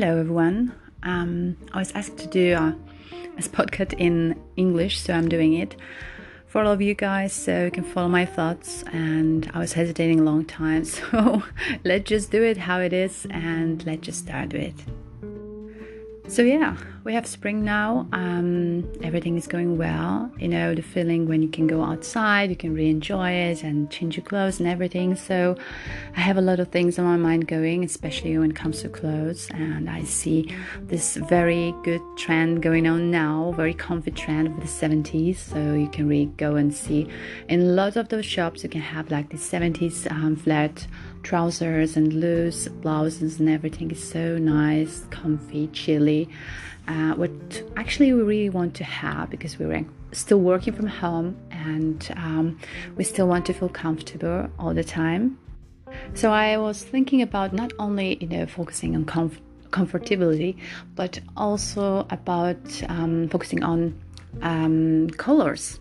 Hello, everyone. Um, I was asked to do a, a podcast in English, so I'm doing it for all of you guys so you can follow my thoughts. And I was hesitating a long time, so let's just do it how it is and let's just start with it. So yeah, we have spring now. Um, everything is going well. You know the feeling when you can go outside, you can really enjoy it and change your clothes and everything. So I have a lot of things on my mind going, especially when it comes to clothes. And I see this very good trend going on now, very comfy trend of the 70s. So you can really go and see in a lot of those shops you can have like the 70s um, flat trousers and loose blouses and everything is so nice, comfy, chilly. Uh, what actually we really want to have because we're still working from home and um, we still want to feel comfortable all the time. So I was thinking about not only you know focusing on comf- comfortability, but also about um, focusing on um, colors.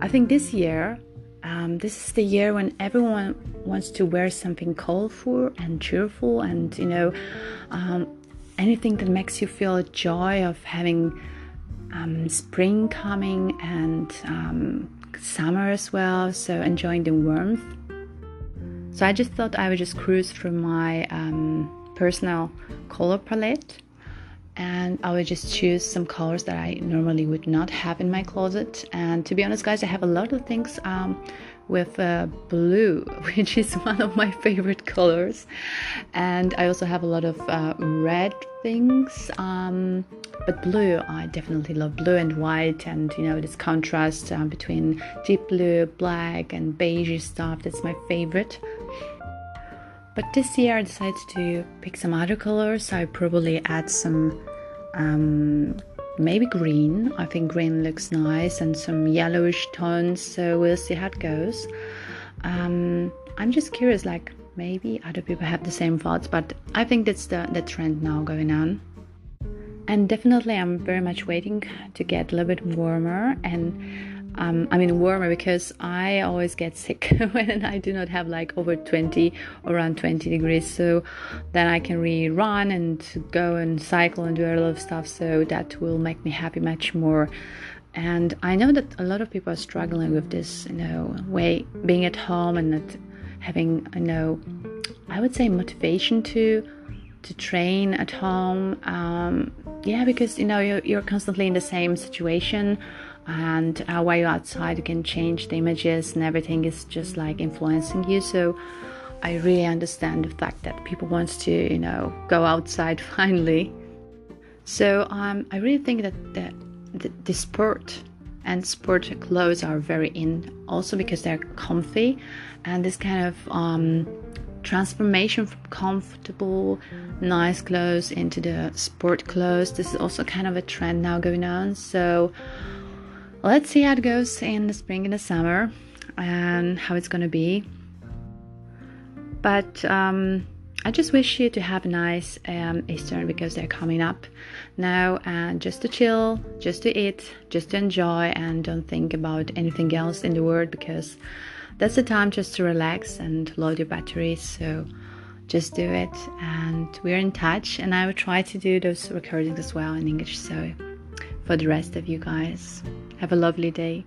I think this year um, this is the year when everyone wants to wear something colorful and cheerful, and you know, um, anything that makes you feel a joy of having um, spring coming and um, summer as well. So enjoying the warmth. So I just thought I would just cruise through my um, personal color palette and I would just choose some colors that I normally would not have in my closet. And to be honest, guys, I have a lot of things um, with uh, blue, which is one of my favorite colors, and I also have a lot of uh, red things. Um, but blue, I definitely love blue and white, and you know this contrast uh, between deep blue, black, and beige stuff. That's my favorite. But this year I decided to pick some other colors. I probably add some um, maybe green. I think green looks nice and some yellowish tones. So we'll see how it goes. Um, I'm just curious, like maybe other people have the same thoughts, but I think that's the, the trend now going on. And definitely, I'm very much waiting to get a little bit warmer and um, I mean warmer because I always get sick when I do not have like over 20 around 20 degrees. So then I can really run and go and cycle and do a lot of stuff. So that will make me happy much more. And I know that a lot of people are struggling with this you know way being at home and not having you know I would say motivation to to train at home. Um, yeah because you know you're, you're constantly in the same situation and uh, while you're outside? Can change the images and everything is just like influencing you. So i really understand the fact that people wants to you know go outside finally. So um, i really think that the, the, the sport and sport clothes are very in also because they're comfy and this kind of um, transformation from comfortable nice clothes into the sport clothes. This is also kind of a trend now going on. So let's see how it goes in the spring and the summer and how it's gonna be. But um, I just wish you to have a nice um, Easter because they're coming up now and just to chill, just to eat, just to enjoy and don't think about anything else in the world because that's the time just to relax and load your batteries. So just do it and we're in touch and I will try to do those recordings as well in English. So for the rest of you guys. Have a lovely day.